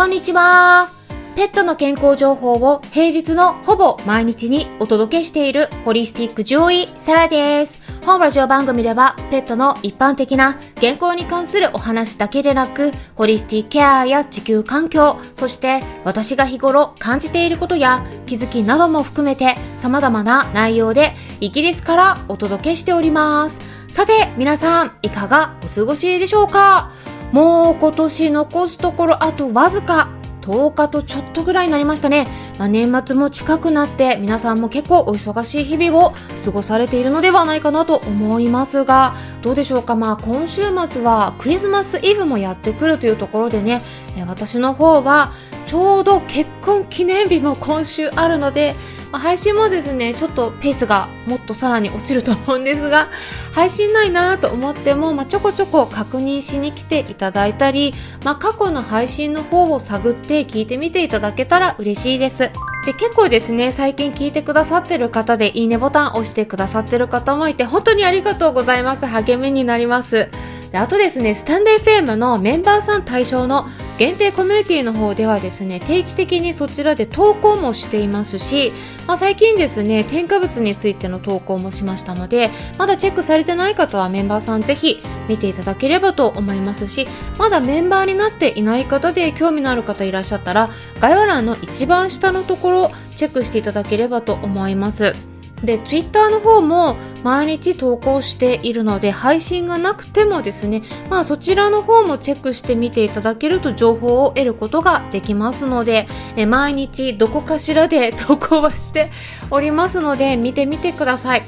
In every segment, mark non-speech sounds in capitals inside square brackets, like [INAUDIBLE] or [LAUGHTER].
こんにちは。ペットの健康情報を平日のほぼ毎日にお届けしているホリスティック獣医サラです。本ラジオ番組ではペットの一般的な健康に関するお話だけでなく、ホリスティックケアや地球環境、そして私が日頃感じていることや気づきなども含めて様々な内容でイギリスからお届けしております。さて、皆さんいかがお過ごしでしょうか？もう今年残すところあとわずか10日とちょっとぐらいになりましたね。まあ、年末も近くなって皆さんも結構お忙しい日々を過ごされているのではないかなと思いますが、どうでしょうかまあ今週末はクリスマスイブもやってくるというところでね、私の方はちょうど結婚記念日も今週あるので、まあ、配信もですね、ちょっとペースがもっとさらに落ちると思うんですが、配信ないなと思っても、まあ、ちょこちょこ確認しに来ていただいたり、まあ、過去の配信の方を探って聞いてみていただけたら嬉しいです。で、結構ですね、最近聞いてくださってる方でいいねボタン押してくださってる方もいて、本当にありがとうございます。励みになります。であとですね、スタンデーフェームのメンバーさん対象の限定コミュニティの方ではですね、定期的にそちらで投稿もしていますし、まあ、最近ですね、添加物についての投稿もしましたので、まだチェックされてない方はメンバーさんぜひ見ていただければと思いますし、まだメンバーになっていない方で興味のある方いらっしゃったら、概要欄の一番下のところをチェックしていただければと思います。で、ツイッターの方も毎日投稿しているので、配信がなくてもですね、まあそちらの方もチェックしてみていただけると情報を得ることができますので、え毎日どこかしらで [LAUGHS] 投稿はしておりますので、見てみてください。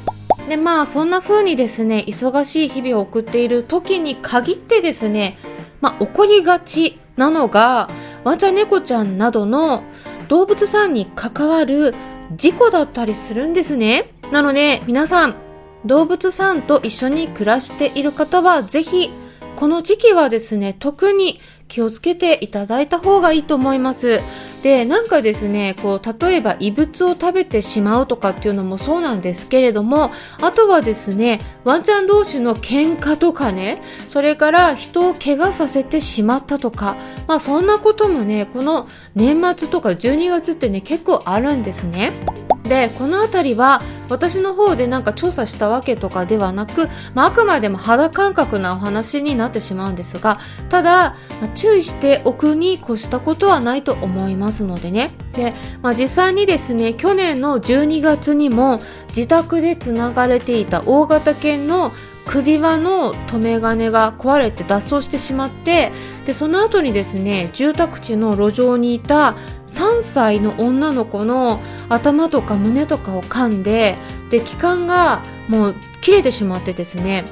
で、まあそんな風にですね、忙しい日々を送っている時に限ってですね、まあ起こりがちなのが、ワンちゃん猫ちゃんなどの動物さんに関わる事故だったりするんですね。なので皆さん、動物さんと一緒に暮らしている方はぜひ、この時期はですね、特に気をつけていただいた方がいいと思います。で、なんかですね、こう、例えば異物を食べてしまうとかっていうのもそうなんですけれども、あとはですね、ワンちゃん同士の喧嘩とかね、それから人を怪我させてしまったとか、まあそんなこともね、この年末とか12月ってね、結構あるんですね。でこの辺りは私の方でなんか調査したわけとかではなく、まあ、あくまでも肌感覚なお話になってしまうんですがただ、まあ、注意しておくに越したことはないと思いますのでね。で、まあ、実際にですね去年の12月にも自宅でつながれていた大型犬の首輪の留め金が壊れて脱走してしまってでその後にですね住宅地の路上にいた3歳の女の子の頭とか胸とかを噛んでで気管がもう切れてしまってですね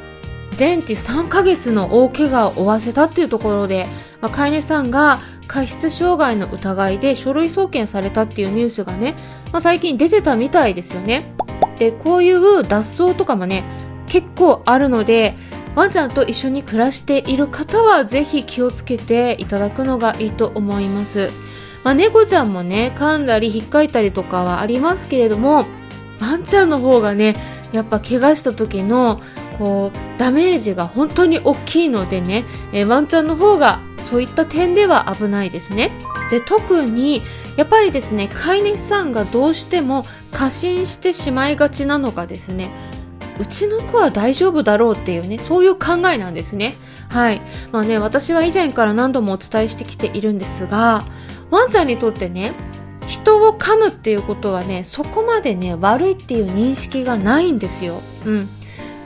全治3ヶ月の大怪我を負わせたっていうところで、まあ、飼い主さんが過失傷害の疑いで書類送検されたっていうニュースがね、まあ、最近出てたみたいですよね。でこういう脱走とかもね結構あるのでワンちゃんと一緒に暮らしている方はぜひ気をつけていただくのがいいと思います。まあ、猫ちゃんもね、噛んだり引っかいたりとかはありますけれども、ワンちゃんの方がね、やっぱ怪我した時のこうダメージが本当に大きいのでね、え、ワンちゃんの方がそういった点では危ないですね。で特にやっぱりですね飼い主さんがどうしても過信してしまいがちなのがですねうちの子は大丈夫だろうっていうね、そういう考えなんですね。はい。まあね、私は以前から何度もお伝えしてきているんですが、ワンちゃんにとってね、人を噛むっていうことはね、そこまでね、悪いっていう認識がないんですよ。うん。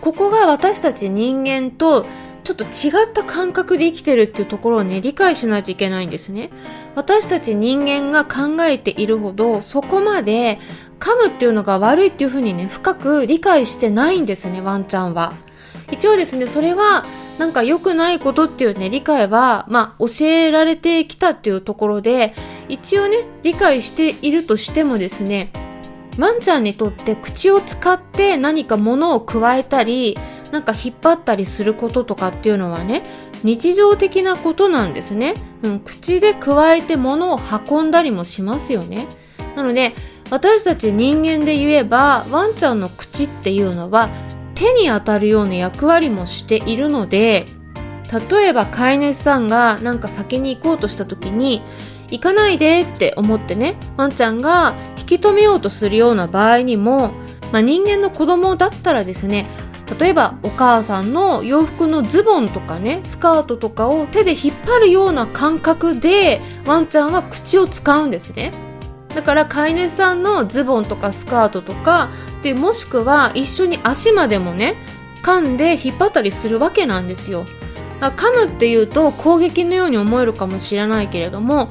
ここが私たち人間とちょっと違った感覚で生きてるっていうところをね、理解しないといけないんですね。私たち人間が考えているほど、そこまで噛むっていうのが悪いっていうふうにね、深く理解してないんですね、ワンちゃんは。一応ですね、それは、なんか良くないことっていうね、理解は、まあ、教えられてきたっていうところで、一応ね、理解しているとしてもですね、ワンちゃんにとって口を使って何か物を加えたり、なんか引っ張ったりすることとかっていうのはね日常的なことなんですね、うん、口で加えて物を運んだりもしますよね。なので私たち人間で言えばワンちゃんの口っていうのは手に当たるような役割もしているので例えば飼い主さんがなんか先に行こうとした時に行かないでって思ってねワンちゃんが引き止めようとするような場合にも、まあ、人間の子供だったらですね例えばお母さんの洋服のズボンとかねスカートとかを手で引っ張るような感覚でワンちゃんは口を使うんですね。だから飼い主さんのズボンとかスカートとかでもしくは一緒に足までもね噛んで引っ張ったりするわけなんですよ。噛むっていうと攻撃のように思えるかもしれないけれども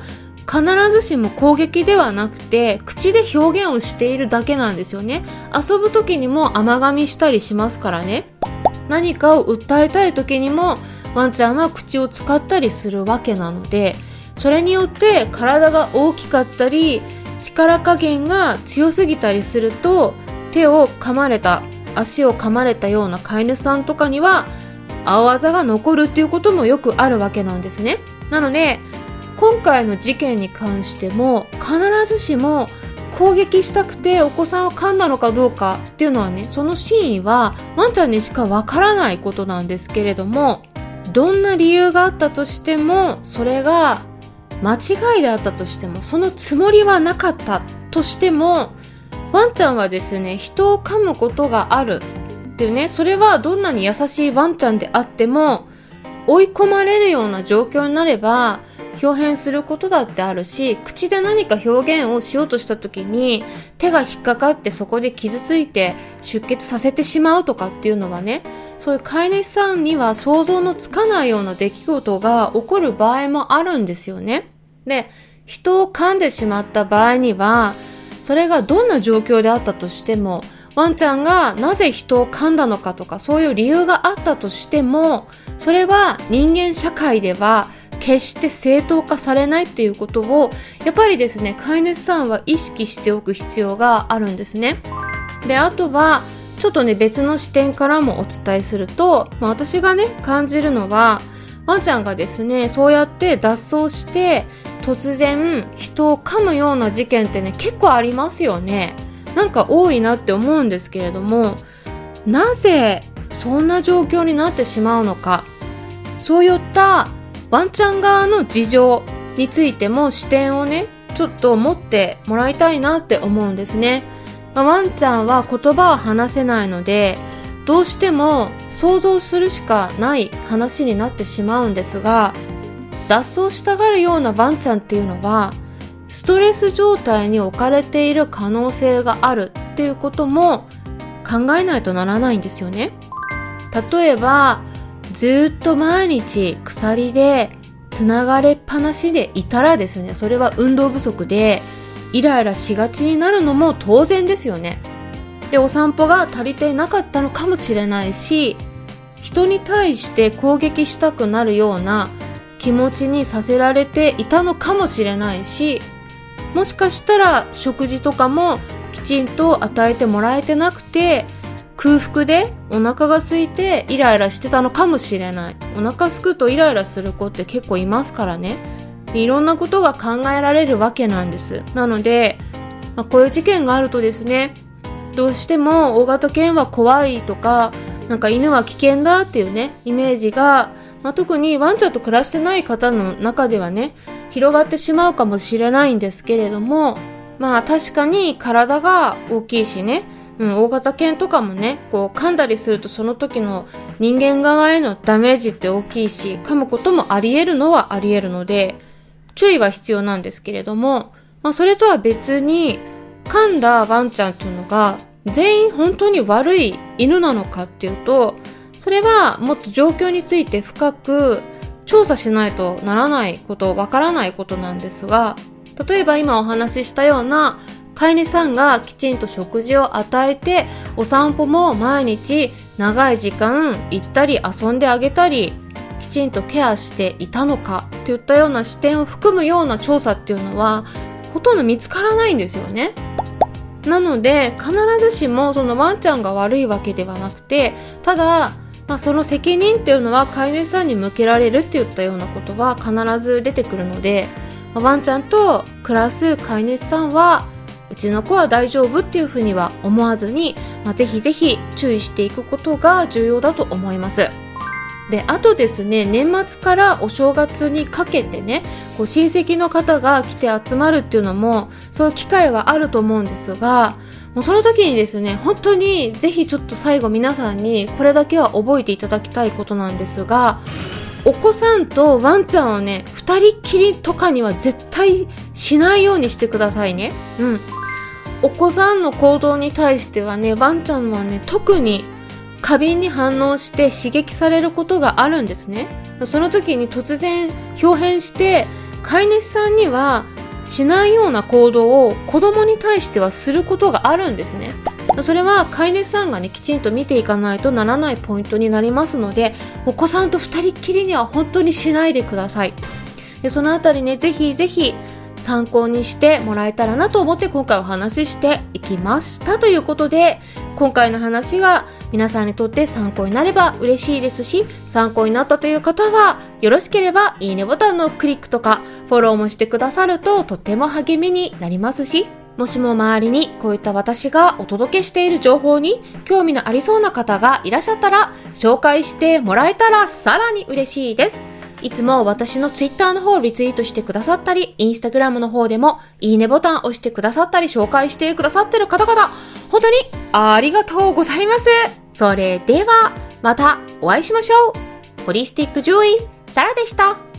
必ずしも攻撃ではなくて口で表現をしているだけなんですよね。遊ぶ時にも甘噛みしたりしますからね。何かを訴えたい時にもワンちゃんは口を使ったりするわけなのでそれによって体が大きかったり力加減が強すぎたりすると手を噛まれた足を噛まれたような飼い主さんとかには青あざが残るっていうこともよくあるわけなんですね。なので今回の事件に関しても必ずしも攻撃したくてお子さんを噛んだのかどうかっていうのはねその真意はワンちゃんにしかわからないことなんですけれどもどんな理由があったとしてもそれが間違いであったとしてもそのつもりはなかったとしてもワンちゃんはですね人を噛むことがあるっていうねそれはどんなに優しいワンちゃんであっても追い込まれるような状況になれば表現することだってあるし口で何か表現をしようとした時に手が引っかかってそこで傷ついて出血させてしまうとかっていうのはねそういう飼い主さんには想像のつかないような出来事が起こる場合もあるんですよね。で人を噛んでしまった場合にはそれがどんな状況であったとしてもワンちゃんがなぜ人を噛んだのかとかそういう理由があったとしてもそれは人間社会では決して正当化されないっていうことをやっぱりですね飼い主さんは意識しておく必要があるんですね。であとはちょっとね別の視点からもお伝えすると、まあ、私がね感じるのはワンちゃんがですねそうやって脱走して突然人を噛むような事件ってね結構ありますよね。なんか多いなって思うんですけれどもなぜそんな状況になってしまうのか。そういったワンちゃん側の事情についても視点をねちょっと持ってもらいたいなって思うんですね、まあ、ワンちゃんは言葉を話せないのでどうしても想像するしかない話になってしまうんですが脱走したがるようなワンちゃんっていうのはストレス状態に置かれている可能性があるっていうことも考えないとならないんですよね。例えばずっと毎日鎖でつながれっぱなしでいたらですねそれは運動不足でイライラしがちになるのも当然ですよね。でお散歩が足りてなかったのかもしれないし人に対して攻撃したくなるような気持ちにさせられていたのかもしれないしもしかしたら食事とかもきちんと与えてもらえてなくて空腹でお腹が空いてイライラしてたのかもしれない。お腹すくとイライラする子って結構いますからね。いろんなことが考えられるわけなんです。なので、まあ、こういう事件があるとですねどうしても大型犬は怖いとかなんか犬は危険だっていうねイメージが、まあ、特にワンちゃんと暮らしてない方の中ではね広がってしまうかもしれないんですけれどもまあ確かに体が大きいしねうん、大型犬とかもねこう噛んだりするとその時の人間側へのダメージって大きいし噛むこともあり得るのはあり得るので注意は必要なんですけれども、まあ、それとは別に噛んだワンちゃんっていうのが全員本当に悪い犬なのかっていうとそれはもっと状況について深く調査しないとならないことわからないことなんですが例えば今お話ししたような飼い主さんがきちんと食事を与えてお散歩も毎日長い時間行ったり遊んであげたりきちんとケアしていたのかといったような視点を含むような調査っていうのはほとんど見つからないんですよね。なので必ずしもそのワンちゃんが悪いわけではなくてただ、まあ、その責任っていうのは飼い主さんに向けられるっていったようなことは必ず出てくるので、まあ、ワンちゃんと暮らす飼い主さんはうちの子は大丈夫っていうふうには思わずに、まあ、ぜひぜひ注意していくことが重要だと思います。で、あとですね、年末からお正月にかけてね、こう親戚の方が来て集まるっていうのも、そういう機会はあると思うんですが、もうその時にですね、本当にぜひちょっと最後皆さんにこれだけは覚えていただきたいことなんですが、お子さんとワンちゃんをね、二人きりとかには絶対しないようにしてくださいね。うん。お子さんの行動に対してはね、ワンちゃんはね、特に過敏に反応して刺激されることがあるんですね。その時に突然表変して、飼い主さんにはしないような行動を子供に対してはすることがあるんですね。それは飼い主さんがね、きちんと見ていかないとならないポイントになりますので、お子さんと二人っきりには本当にしないでください。でそのあたりね、ぜひぜひ参考にしてもらえたらなと思って今回お話ししていきましたということで、今回の話が皆さんにとって参考になれば嬉しいですし、参考になったという方は、よろしければいいねボタンのクリックとか、フォローもしてくださるととっても励みになりますし、もしも周りにこういった私がお届けしている情報に興味のありそうな方がいらっしゃったら、紹介してもらえたらさらに嬉しいです。いつも私の Twitter の方をリツイートしてくださったり、Instagram の方でもいいねボタンを押してくださったり、紹介してくださってる方々、本当にありがとうございます。それでは、またお会いしましょう。ホリスティック獣医、サラでした。